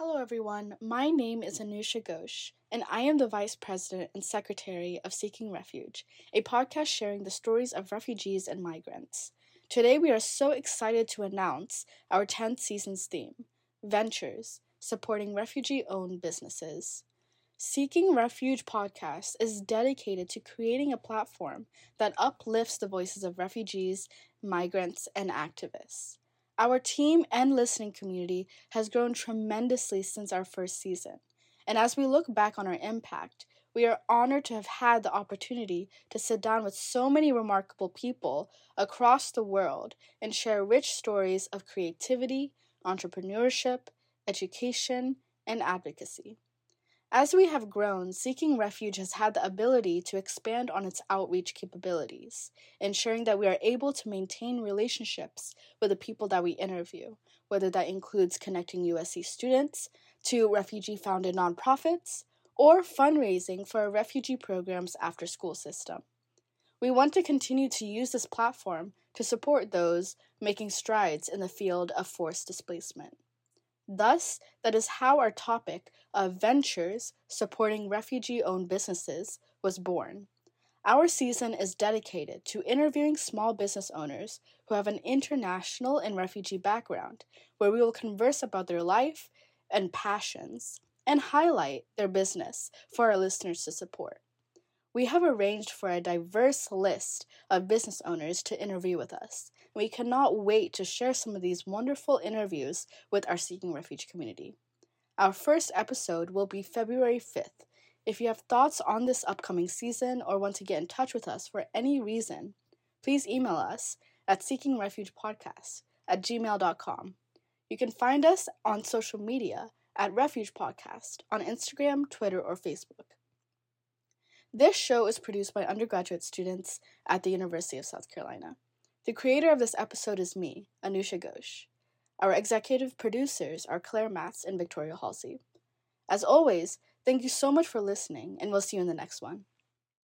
Hello, everyone. My name is Anusha Ghosh, and I am the Vice President and Secretary of Seeking Refuge, a podcast sharing the stories of refugees and migrants. Today, we are so excited to announce our 10th season's theme Ventures, supporting refugee owned businesses. Seeking Refuge podcast is dedicated to creating a platform that uplifts the voices of refugees, migrants, and activists. Our team and listening community has grown tremendously since our first season. And as we look back on our impact, we are honored to have had the opportunity to sit down with so many remarkable people across the world and share rich stories of creativity, entrepreneurship, education, and advocacy. As we have grown, Seeking Refuge has had the ability to expand on its outreach capabilities, ensuring that we are able to maintain relationships with the people that we interview, whether that includes connecting USC students to refugee founded nonprofits or fundraising for refugee programs after school system. We want to continue to use this platform to support those making strides in the field of forced displacement. Thus, that is how our topic of ventures supporting refugee owned businesses was born. Our season is dedicated to interviewing small business owners who have an international and refugee background, where we will converse about their life and passions and highlight their business for our listeners to support. We have arranged for a diverse list of business owners to interview with us. We cannot wait to share some of these wonderful interviews with our Seeking Refuge community. Our first episode will be February 5th. If you have thoughts on this upcoming season or want to get in touch with us for any reason, please email us at seekingrefugepodcast at gmail.com. You can find us on social media at Refuge Podcast on Instagram, Twitter, or Facebook. This show is produced by undergraduate students at the University of Southern California. The creator of this episode is me, Anusha Ghosh. Our executive producers are Claire Matz and Victoria Halsey. As always, thank you so much for listening, and we'll see you in the next one.